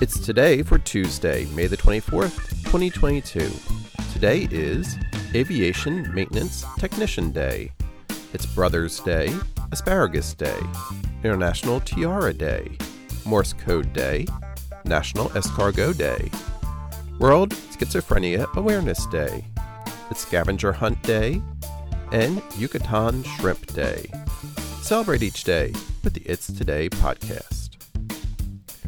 It's today for Tuesday, May the 24th, 2022. Today is Aviation Maintenance Technician Day. It's Brothers Day, Asparagus Day, International Tiara Day, Morse Code Day, National Escargot Day, World Schizophrenia Awareness Day, it's Scavenger Hunt Day, and Yucatan Shrimp Day. Celebrate each day with the It's Today podcast.